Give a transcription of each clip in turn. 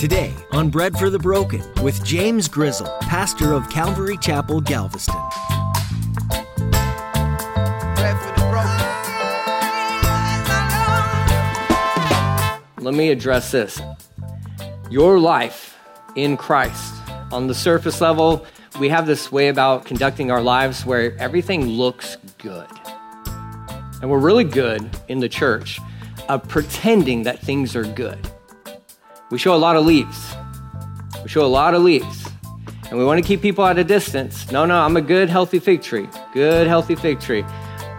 Today on Bread for the Broken with James Grizzle, pastor of Calvary Chapel, Galveston. Let me address this. Your life in Christ, on the surface level, we have this way about conducting our lives where everything looks good. And we're really good in the church of pretending that things are good. We show a lot of leaves. We show a lot of leaves. And we want to keep people at a distance. No, no, I'm a good, healthy fig tree. Good, healthy fig tree.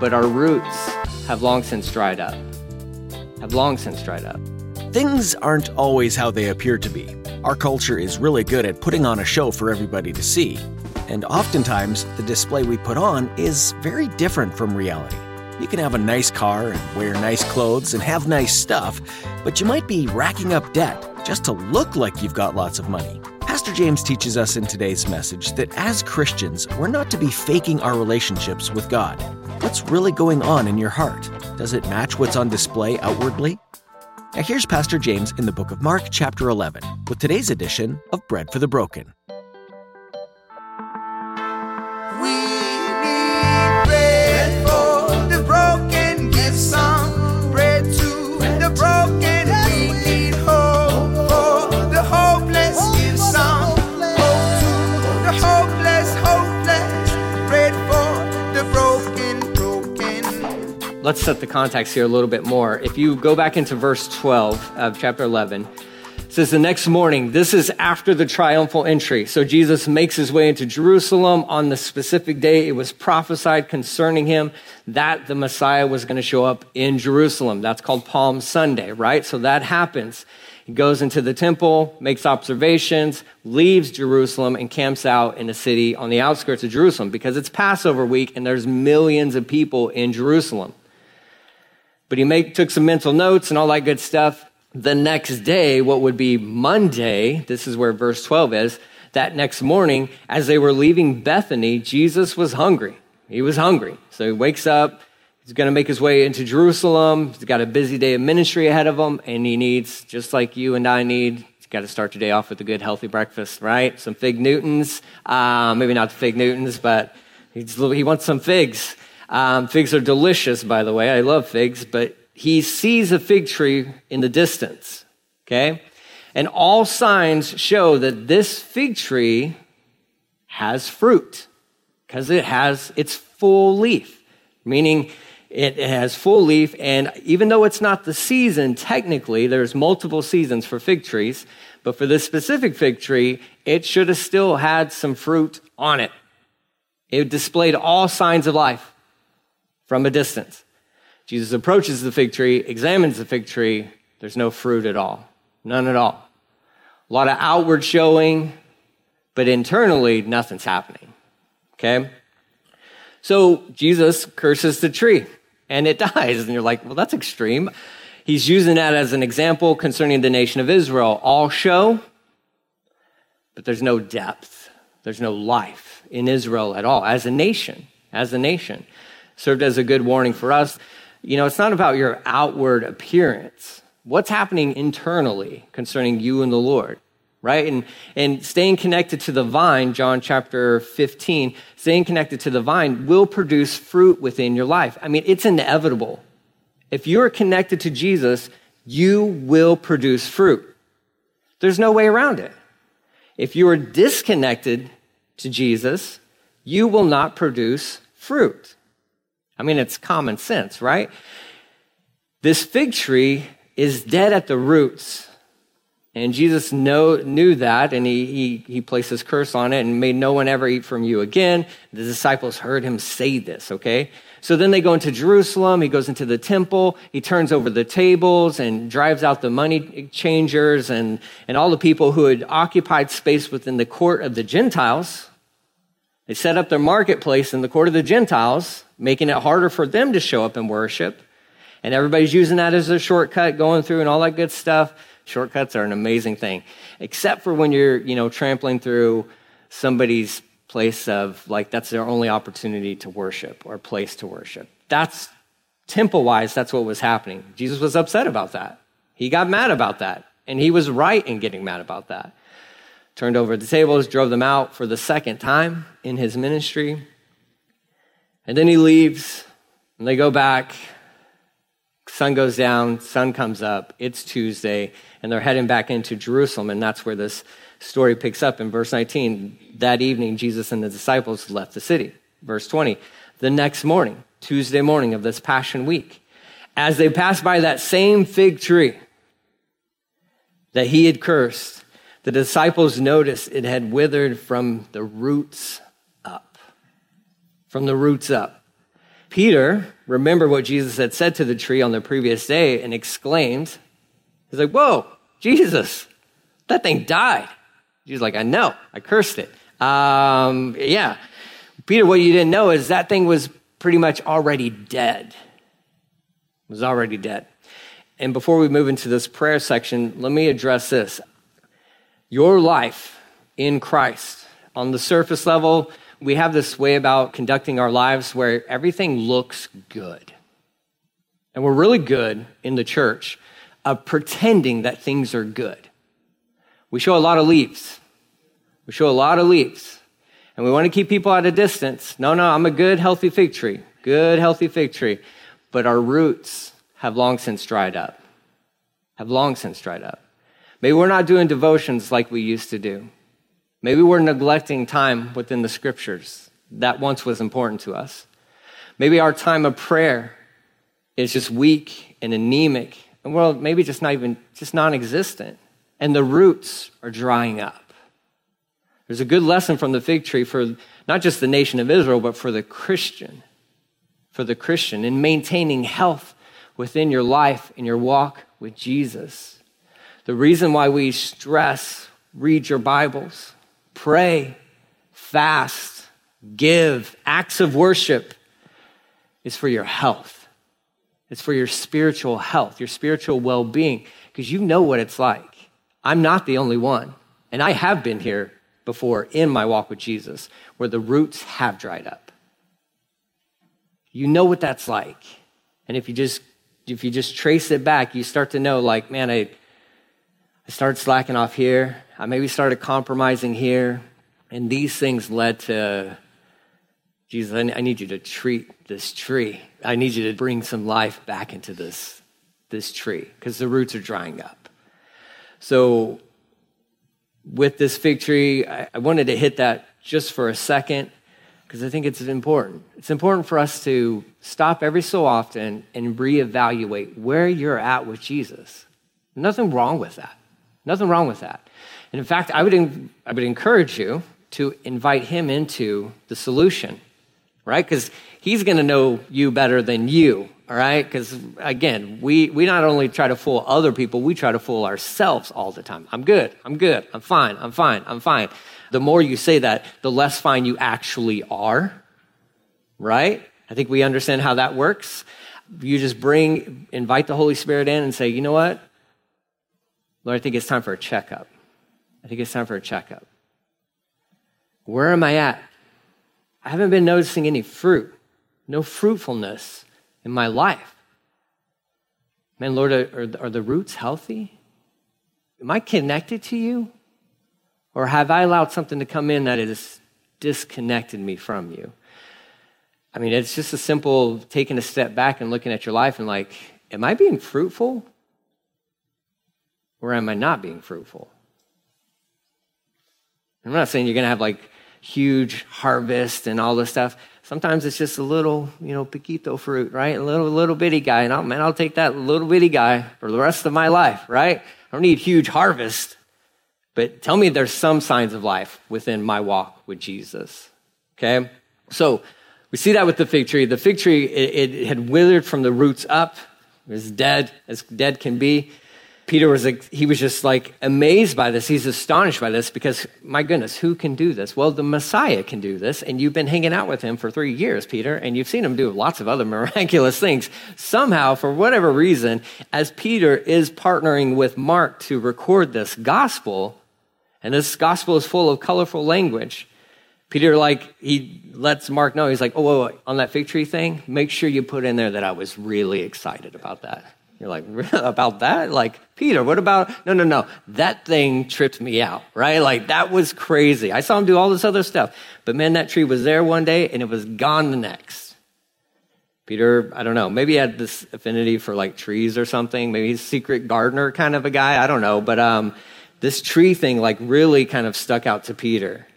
But our roots have long since dried up. Have long since dried up. Things aren't always how they appear to be. Our culture is really good at putting on a show for everybody to see. And oftentimes, the display we put on is very different from reality. You can have a nice car and wear nice clothes and have nice stuff, but you might be racking up debt just to look like you've got lots of money. Pastor James teaches us in today's message that as Christians, we're not to be faking our relationships with God. What's really going on in your heart? Does it match what's on display outwardly? Now, here's Pastor James in the book of Mark, chapter 11, with today's edition of Bread for the Broken. Let's set the context here a little bit more. If you go back into verse 12 of chapter 11, it says the next morning, this is after the triumphal entry. So Jesus makes his way into Jerusalem on the specific day it was prophesied concerning him that the Messiah was going to show up in Jerusalem. That's called Palm Sunday, right? So that happens. He goes into the temple, makes observations, leaves Jerusalem, and camps out in a city on the outskirts of Jerusalem because it's Passover week and there's millions of people in Jerusalem. But he make, took some mental notes and all that good stuff. The next day, what would be Monday, this is where verse 12 is, that next morning, as they were leaving Bethany, Jesus was hungry. He was hungry. So he wakes up, he's going to make his way into Jerusalem. He's got a busy day of ministry ahead of him, and he needs, just like you and I need, he's got to start your day off with a good, healthy breakfast, right? Some fig Newtons. Uh, maybe not the fig Newtons, but he wants some figs. Um, figs are delicious, by the way. I love figs, but he sees a fig tree in the distance. Okay? And all signs show that this fig tree has fruit because it has its full leaf, meaning it has full leaf. And even though it's not the season, technically, there's multiple seasons for fig trees. But for this specific fig tree, it should have still had some fruit on it. It displayed all signs of life from a distance. Jesus approaches the fig tree, examines the fig tree. There's no fruit at all. None at all. A lot of outward showing, but internally, nothing's happening. Okay? So Jesus curses the tree and it dies. And you're like, well, that's extreme. He's using that as an example concerning the nation of Israel. All show, but there's no depth. There's no life in Israel at all as a nation, as a nation served as a good warning for us. You know, it's not about your outward appearance. What's happening internally concerning you and the Lord, right? And, and staying connected to the vine, John chapter 15, staying connected to the vine will produce fruit within your life. I mean, it's inevitable. If you are connected to Jesus, you will produce fruit. There's no way around it. If you are disconnected to Jesus, you will not produce fruit. I mean, it's common sense, right? This fig tree is dead at the roots. And Jesus know, knew that, and he, he, he placed his curse on it and made no one ever eat from you again. The disciples heard him say this, okay? So then they go into Jerusalem. He goes into the temple. He turns over the tables and drives out the money changers and, and all the people who had occupied space within the court of the Gentiles. They set up their marketplace in the court of the Gentiles, making it harder for them to show up and worship. And everybody's using that as a shortcut, going through and all that good stuff. Shortcuts are an amazing thing, except for when you're, you know, trampling through somebody's place of like that's their only opportunity to worship or place to worship. That's temple wise, that's what was happening. Jesus was upset about that. He got mad about that. And he was right in getting mad about that. Turned over the tables, drove them out for the second time in his ministry. And then he leaves, and they go back. Sun goes down, sun comes up. It's Tuesday, and they're heading back into Jerusalem, and that's where this story picks up in verse 19. That evening, Jesus and the disciples left the city. Verse 20. The next morning, Tuesday morning of this Passion Week, as they passed by that same fig tree that he had cursed, the disciples noticed it had withered from the roots up. From the roots up. Peter remembered what Jesus had said to the tree on the previous day and exclaimed, He's like, Whoa, Jesus, that thing died. Jesus like, I know, I cursed it. Um, yeah. Peter, what you didn't know is that thing was pretty much already dead. It was already dead. And before we move into this prayer section, let me address this. Your life in Christ, on the surface level, we have this way about conducting our lives where everything looks good. And we're really good in the church of pretending that things are good. We show a lot of leaves. We show a lot of leaves. And we want to keep people at a distance. No, no, I'm a good, healthy fig tree. Good, healthy fig tree. But our roots have long since dried up. Have long since dried up. Maybe we're not doing devotions like we used to do. Maybe we're neglecting time within the scriptures that once was important to us. Maybe our time of prayer is just weak and anemic, and well, maybe just not even just non-existent, and the roots are drying up. There's a good lesson from the fig tree for not just the nation of Israel, but for the Christian, for the Christian in maintaining health within your life in your walk with Jesus. The reason why we stress read your Bibles, pray, fast, give, acts of worship is for your health. It's for your spiritual health, your spiritual well being, because you know what it's like. I'm not the only one. And I have been here before in my walk with Jesus where the roots have dried up. You know what that's like. And if you just if you just trace it back, you start to know like, man, I I started slacking off here. I maybe started compromising here. And these things led to Jesus, I need you to treat this tree. I need you to bring some life back into this, this tree because the roots are drying up. So, with this fig tree, I, I wanted to hit that just for a second because I think it's important. It's important for us to stop every so often and reevaluate where you're at with Jesus. Nothing wrong with that. Nothing wrong with that. And in fact, I would, I would encourage you to invite him into the solution, right? Because he's going to know you better than you, all right? Because again, we, we not only try to fool other people, we try to fool ourselves all the time. I'm good, I'm good, I'm fine, I'm fine, I'm fine. The more you say that, the less fine you actually are, right? I think we understand how that works. You just bring, invite the Holy Spirit in and say, you know what? Lord, I think it's time for a checkup. I think it's time for a checkup. Where am I at? I haven't been noticing any fruit, no fruitfulness in my life. Man, Lord, are, are the roots healthy? Am I connected to you? Or have I allowed something to come in that has disconnected me from you? I mean, it's just a simple taking a step back and looking at your life and like, am I being fruitful? Or am I not being fruitful? I'm not saying you're going to have like huge harvest and all this stuff. Sometimes it's just a little, you know, piquito fruit, right? A little, little bitty guy. And I'll, man, I'll take that little bitty guy for the rest of my life, right? I don't need huge harvest. But tell me there's some signs of life within my walk with Jesus. Okay? So we see that with the fig tree. The fig tree, it, it had withered from the roots up. It was dead, as dead can be. Peter was, he was just like amazed by this. He's astonished by this because, my goodness, who can do this? Well, the Messiah can do this. And you've been hanging out with him for three years, Peter, and you've seen him do lots of other miraculous things. Somehow, for whatever reason, as Peter is partnering with Mark to record this gospel, and this gospel is full of colorful language, Peter, like, he lets Mark know, he's like, oh, on that fig tree thing, make sure you put in there that I was really excited about that. You're like, about that? Like, Peter, what about? No, no, no. That thing tripped me out, right? Like, that was crazy. I saw him do all this other stuff. But man, that tree was there one day and it was gone the next. Peter, I don't know, maybe he had this affinity for like trees or something. Maybe he's a secret gardener kind of a guy. I don't know. But um, this tree thing like really kind of stuck out to Peter.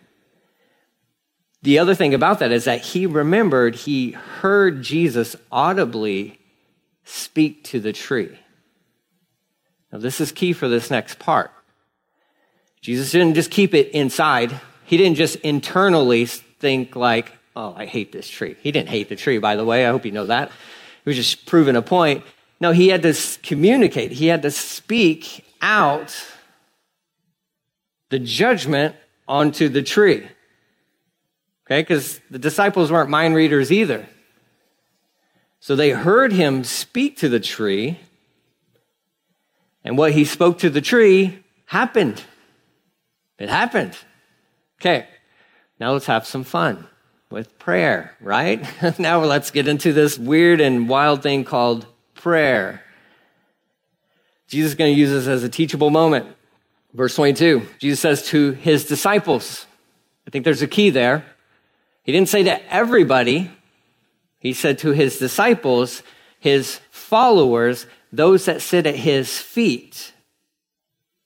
The other thing about that is that he remembered he heard Jesus audibly speak to the tree. Now, this is key for this next part. Jesus didn't just keep it inside, he didn't just internally think, like, oh, I hate this tree. He didn't hate the tree, by the way. I hope you know that. He was just proving a point. No, he had to communicate, he had to speak out the judgment onto the tree. Okay, because the disciples weren't mind readers either. So they heard him speak to the tree, and what he spoke to the tree happened. It happened. Okay, now let's have some fun with prayer, right? now let's get into this weird and wild thing called prayer. Jesus is going to use this as a teachable moment. Verse 22, Jesus says to his disciples, I think there's a key there. He didn't say to everybody, he said to his disciples, his followers, those that sit at his feet,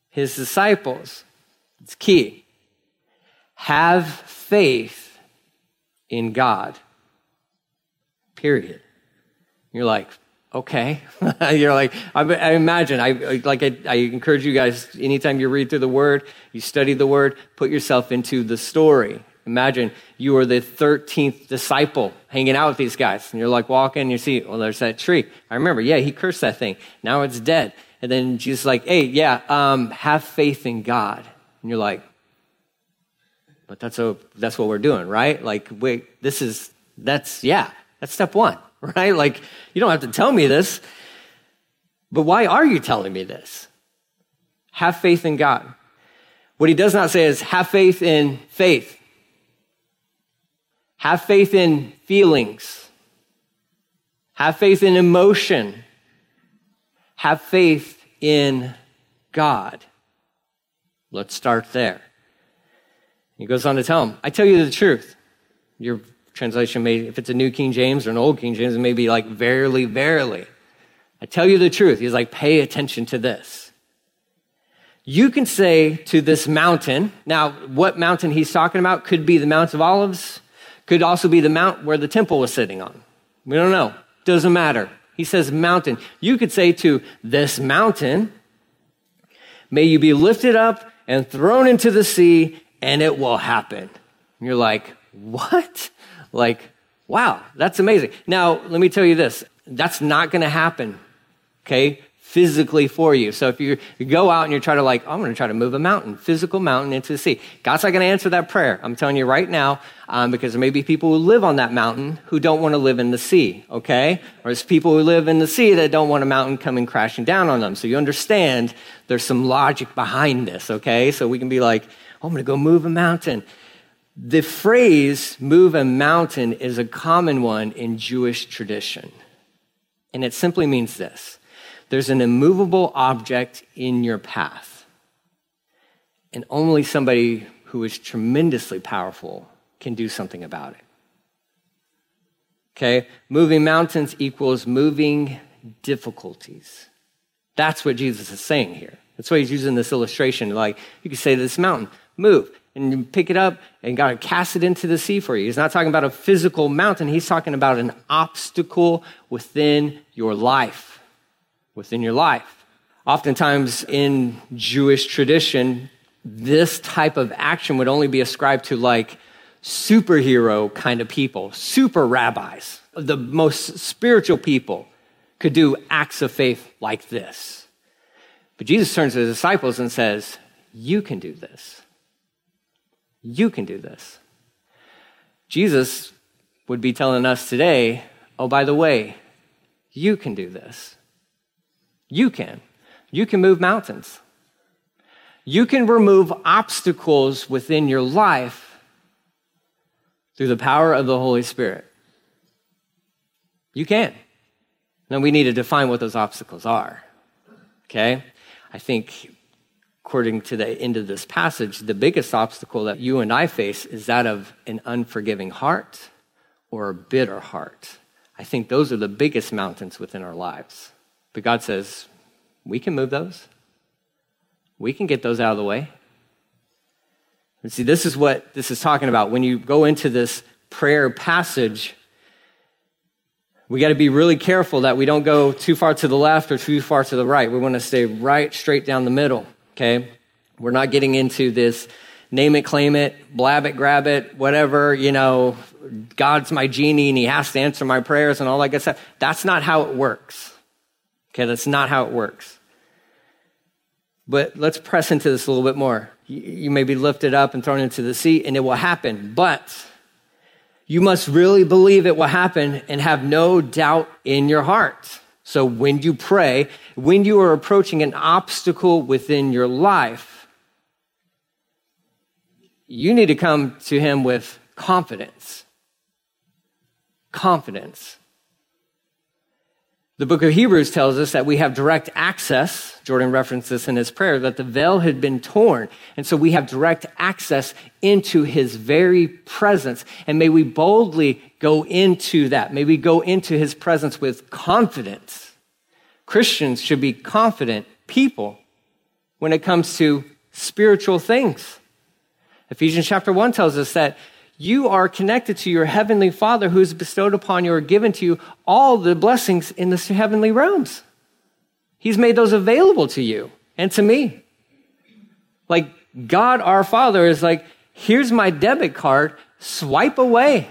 his disciples. It's key. Have faith in God. Period. You're like, okay. You're like, I, I imagine, I, like, I, I encourage you guys, anytime you read through the word, you study the word, put yourself into the story. Imagine you are the 13th disciple hanging out with these guys, and you're like walking, and you see, well, there's that tree. I remember, yeah, he cursed that thing. Now it's dead. And then Jesus like, hey, yeah, um, have faith in God. And you're like, but that's a, that's what we're doing, right? Like, wait, this is that's yeah, that's step one, right? Like, you don't have to tell me this, but why are you telling me this? Have faith in God. What he does not say is have faith in faith. Have faith in feelings. Have faith in emotion. Have faith in God. Let's start there. He goes on to tell him, I tell you the truth. Your translation may, if it's a New King James or an Old King James, it may be like, verily, verily. I tell you the truth. He's like, pay attention to this. You can say to this mountain, now, what mountain he's talking about could be the Mount of Olives, could also be the mount where the temple was sitting on. We don't know. Doesn't matter. He says mountain. You could say to this mountain, may you be lifted up and thrown into the sea, and it will happen. And you're like, what? Like, wow, that's amazing. Now, let me tell you this that's not going to happen, okay? Physically for you. So if you, go out and you're trying to like, oh, I'm going to try to move a mountain, physical mountain into the sea. God's not going to answer that prayer. I'm telling you right now, um, because there may be people who live on that mountain who don't want to live in the sea, okay? Or there's people who live in the sea that don't want a mountain coming crashing down on them. So you understand there's some logic behind this, okay? So we can be like, oh, I'm going to go move a mountain. The phrase move a mountain is a common one in Jewish tradition. And it simply means this there's an immovable object in your path. And only somebody who is tremendously powerful can do something about it. Okay? Moving mountains equals moving difficulties. That's what Jesus is saying here. That's why he's using this illustration. Like, you could say to this mountain, move, and you pick it up and God cast it into the sea for you. He's not talking about a physical mountain, he's talking about an obstacle within your life within your life. Oftentimes in Jewish tradition, this type of action would only be ascribed to like superhero kind of people, super rabbis. The most spiritual people could do acts of faith like this. But Jesus turns to the disciples and says, You can do this. You can do this. Jesus would be telling us today, Oh, by the way, you can do this. You can. You can move mountains. You can remove obstacles within your life through the power of the Holy Spirit. You can. Now we need to define what those obstacles are. Okay? I think, according to the end of this passage, the biggest obstacle that you and I face is that of an unforgiving heart or a bitter heart. I think those are the biggest mountains within our lives. But God says, we can move those. We can get those out of the way. And see, this is what this is talking about. When you go into this prayer passage, we got to be really careful that we don't go too far to the left or too far to the right. We want to stay right straight down the middle, okay? We're not getting into this name it, claim it, blab it, grab it, whatever, you know, God's my genie and he has to answer my prayers and all that good stuff. That's not how it works. Okay, that's not how it works. But let's press into this a little bit more. You may be lifted up and thrown into the sea, and it will happen. But you must really believe it will happen and have no doubt in your heart. So when you pray, when you are approaching an obstacle within your life, you need to come to Him with confidence. Confidence. The book of Hebrews tells us that we have direct access. Jordan referenced this in his prayer that the veil had been torn. And so we have direct access into his very presence. And may we boldly go into that. May we go into his presence with confidence. Christians should be confident people when it comes to spiritual things. Ephesians chapter 1 tells us that you are connected to your heavenly Father who has bestowed upon you or given to you all the blessings in the heavenly realms. He's made those available to you and to me. Like God our Father is like, here's my debit card, swipe away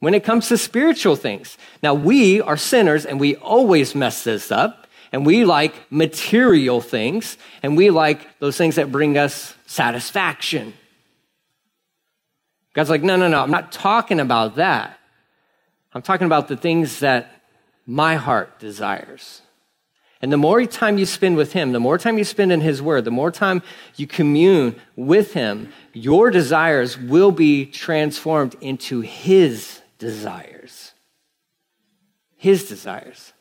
when it comes to spiritual things. Now, we are sinners and we always mess this up. And we like material things and we like those things that bring us satisfaction God's like, no, no, no, I'm not talking about that. I'm talking about the things that my heart desires. And the more time you spend with Him, the more time you spend in His Word, the more time you commune with Him, your desires will be transformed into His desires. His desires.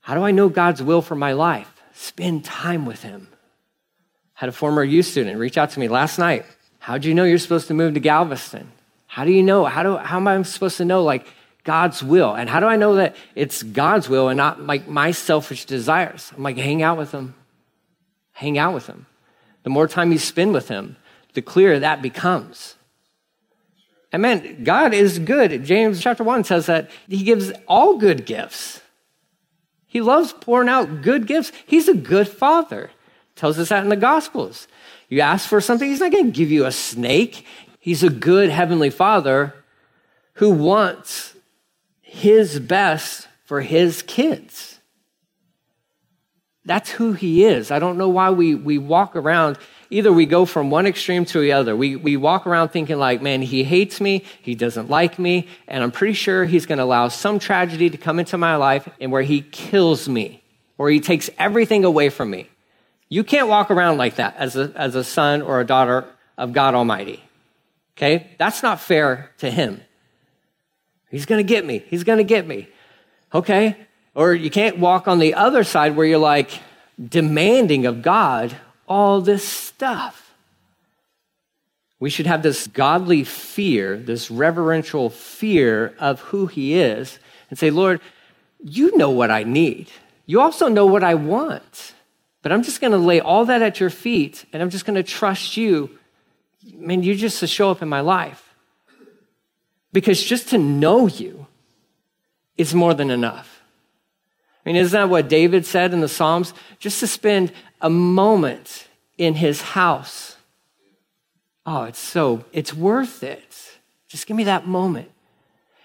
How do I know God's will for my life? Spend time with Him. I had a former youth student reach out to me last night. How do you know you're supposed to move to Galveston? How do you know? How, do, how am I supposed to know, like, God's will? And how do I know that it's God's will and not like my selfish desires? I'm like, hang out with Him. Hang out with Him. The more time you spend with Him, the clearer that becomes. And man, God is good. James chapter 1 says that He gives all good gifts. He loves pouring out good gifts. He's a good father. Tells us that in the Gospels. You ask for something, he's not going to give you a snake. He's a good heavenly father who wants his best for his kids. That's who he is. I don't know why we, we walk around, either we go from one extreme to the other. We, we walk around thinking, like, man, he hates me, he doesn't like me, and I'm pretty sure he's going to allow some tragedy to come into my life and where he kills me or he takes everything away from me. You can't walk around like that as a, as a son or a daughter of God Almighty. Okay? That's not fair to him. He's going to get me. He's going to get me. Okay? Or you can't walk on the other side where you're like demanding of God all this stuff. We should have this godly fear, this reverential fear of who He is, and say, Lord, you know what I need. You also know what I want. But I'm just going to lay all that at your feet and I'm just going to trust you. Man, you just to show up in my life. Because just to know you is more than enough. I mean, isn't that what David said in the Psalms? Just to spend a moment in his house. Oh, it's so, it's worth it. Just give me that moment.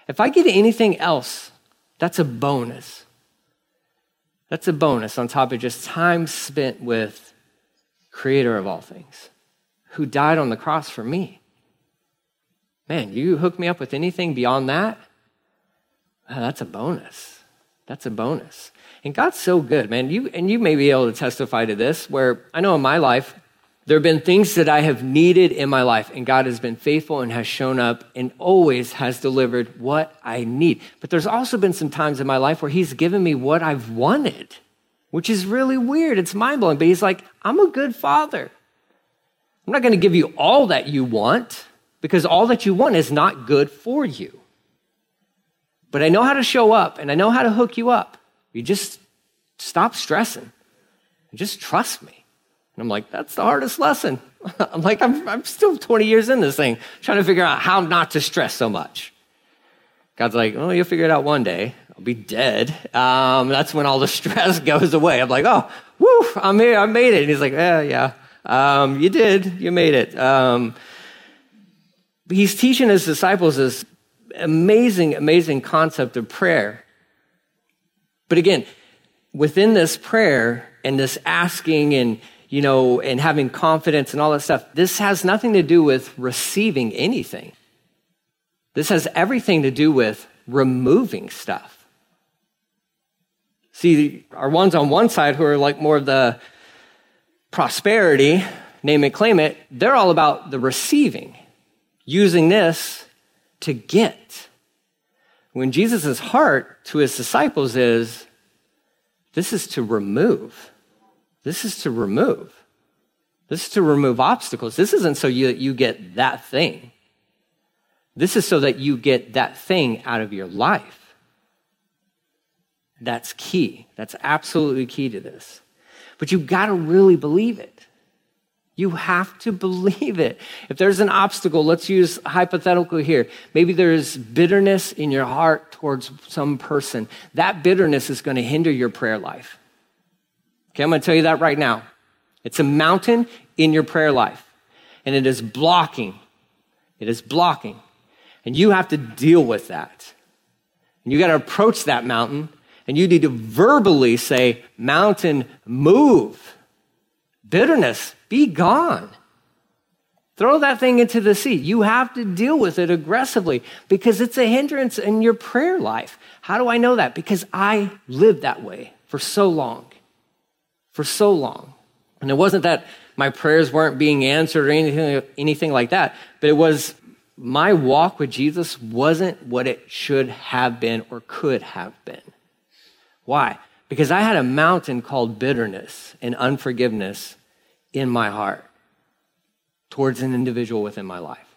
If I get anything else, that's a bonus. That's a bonus on top of just time spent with creator of all things who died on the cross for me. Man, you hook me up with anything beyond that? Oh, that's a bonus. That's a bonus. And God's so good, man. You and you may be able to testify to this where I know in my life There have been things that I have needed in my life, and God has been faithful and has shown up and always has delivered what I need. But there's also been some times in my life where He's given me what I've wanted, which is really weird. It's mind blowing. But He's like, I'm a good father. I'm not going to give you all that you want because all that you want is not good for you. But I know how to show up and I know how to hook you up. You just stop stressing and just trust me. And I'm like, that's the hardest lesson. I'm like, I'm, I'm still 20 years in this thing, trying to figure out how not to stress so much. God's like, oh, you'll figure it out one day. I'll be dead. Um, that's when all the stress goes away. I'm like, oh, woo, I'm here. I made it. And he's like, yeah, yeah. Um, you did. You made it. Um, he's teaching his disciples this amazing, amazing concept of prayer. But again, within this prayer and this asking and you know and having confidence and all that stuff, this has nothing to do with receiving anything. This has everything to do with removing stuff. See, our ones on one side who are like more of the prosperity, name it, claim it, they're all about the receiving, using this to get. When Jesus' heart to his disciples is, this is to remove. This is to remove. This is to remove obstacles. This isn't so you, you get that thing. This is so that you get that thing out of your life. That's key. That's absolutely key to this. But you've got to really believe it. You have to believe it. If there's an obstacle, let's use hypothetical here. Maybe there's bitterness in your heart towards some person. That bitterness is going to hinder your prayer life. Okay, I'm going to tell you that right now. It's a mountain in your prayer life, and it is blocking. It is blocking. And you have to deal with that. And you got to approach that mountain, and you need to verbally say, Mountain, move. Bitterness, be gone. Throw that thing into the sea. You have to deal with it aggressively because it's a hindrance in your prayer life. How do I know that? Because I lived that way for so long. For so long. And it wasn't that my prayers weren't being answered or anything, anything like that, but it was my walk with Jesus wasn't what it should have been or could have been. Why? Because I had a mountain called bitterness and unforgiveness in my heart towards an individual within my life.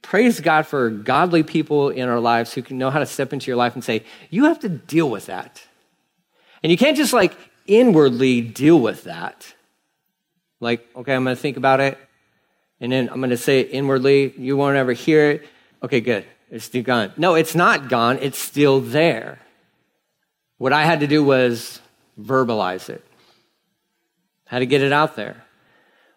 Praise God for godly people in our lives who can know how to step into your life and say, you have to deal with that. And you can't just like inwardly deal with that. Like, okay, I'm going to think about it. And then I'm going to say it inwardly. You won't ever hear it. Okay, good. It's still gone. No, it's not gone. It's still there. What I had to do was verbalize it how to get it out there.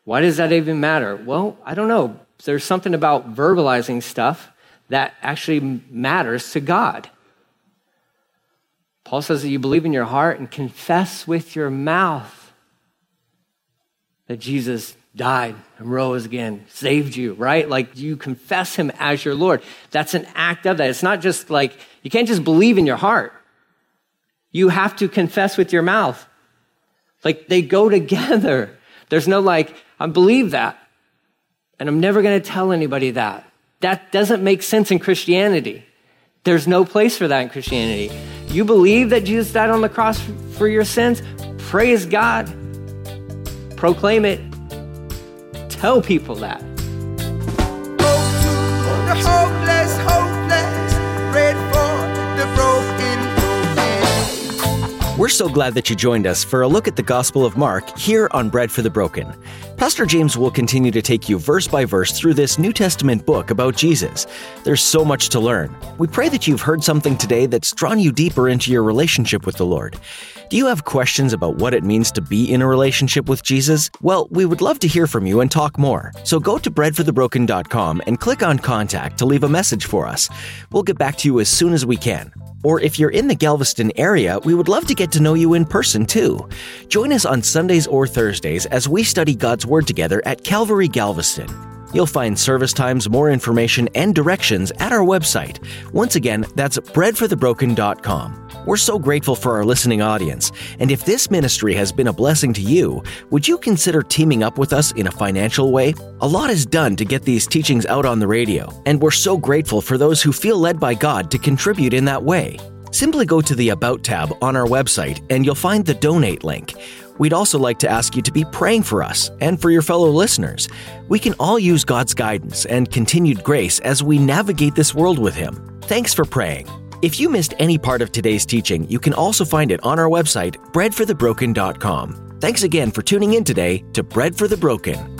Why does that even matter? Well, I don't know. There's something about verbalizing stuff that actually matters to God. Paul says that you believe in your heart and confess with your mouth that Jesus died and rose again, saved you, right? Like you confess him as your Lord. That's an act of that. It's not just like, you can't just believe in your heart. You have to confess with your mouth. Like they go together. There's no like, I believe that. And I'm never going to tell anybody that. That doesn't make sense in Christianity. There's no place for that in Christianity. You believe that Jesus died on the cross for your sins? Praise God. Proclaim it. Tell people that. We're so glad that you joined us for a look at the Gospel of Mark here on Bread for the Broken. Pastor James will continue to take you verse by verse through this New Testament book about Jesus. There's so much to learn. We pray that you've heard something today that's drawn you deeper into your relationship with the Lord. Do you have questions about what it means to be in a relationship with Jesus? Well, we would love to hear from you and talk more. So go to breadforthebroken.com and click on contact to leave a message for us. We'll get back to you as soon as we can. Or if you're in the Galveston area, we would love to get to know you in person too. Join us on Sundays or Thursdays as we study God's Word together at Calvary Galveston. You'll find service times, more information, and directions at our website. Once again, that's breadforthebroken.com. We're so grateful for our listening audience, and if this ministry has been a blessing to you, would you consider teaming up with us in a financial way? A lot is done to get these teachings out on the radio, and we're so grateful for those who feel led by God to contribute in that way. Simply go to the About tab on our website and you'll find the Donate link. We'd also like to ask you to be praying for us and for your fellow listeners. We can all use God's guidance and continued grace as we navigate this world with Him. Thanks for praying. If you missed any part of today's teaching, you can also find it on our website, breadforthebroken.com. Thanks again for tuning in today to Bread for the Broken.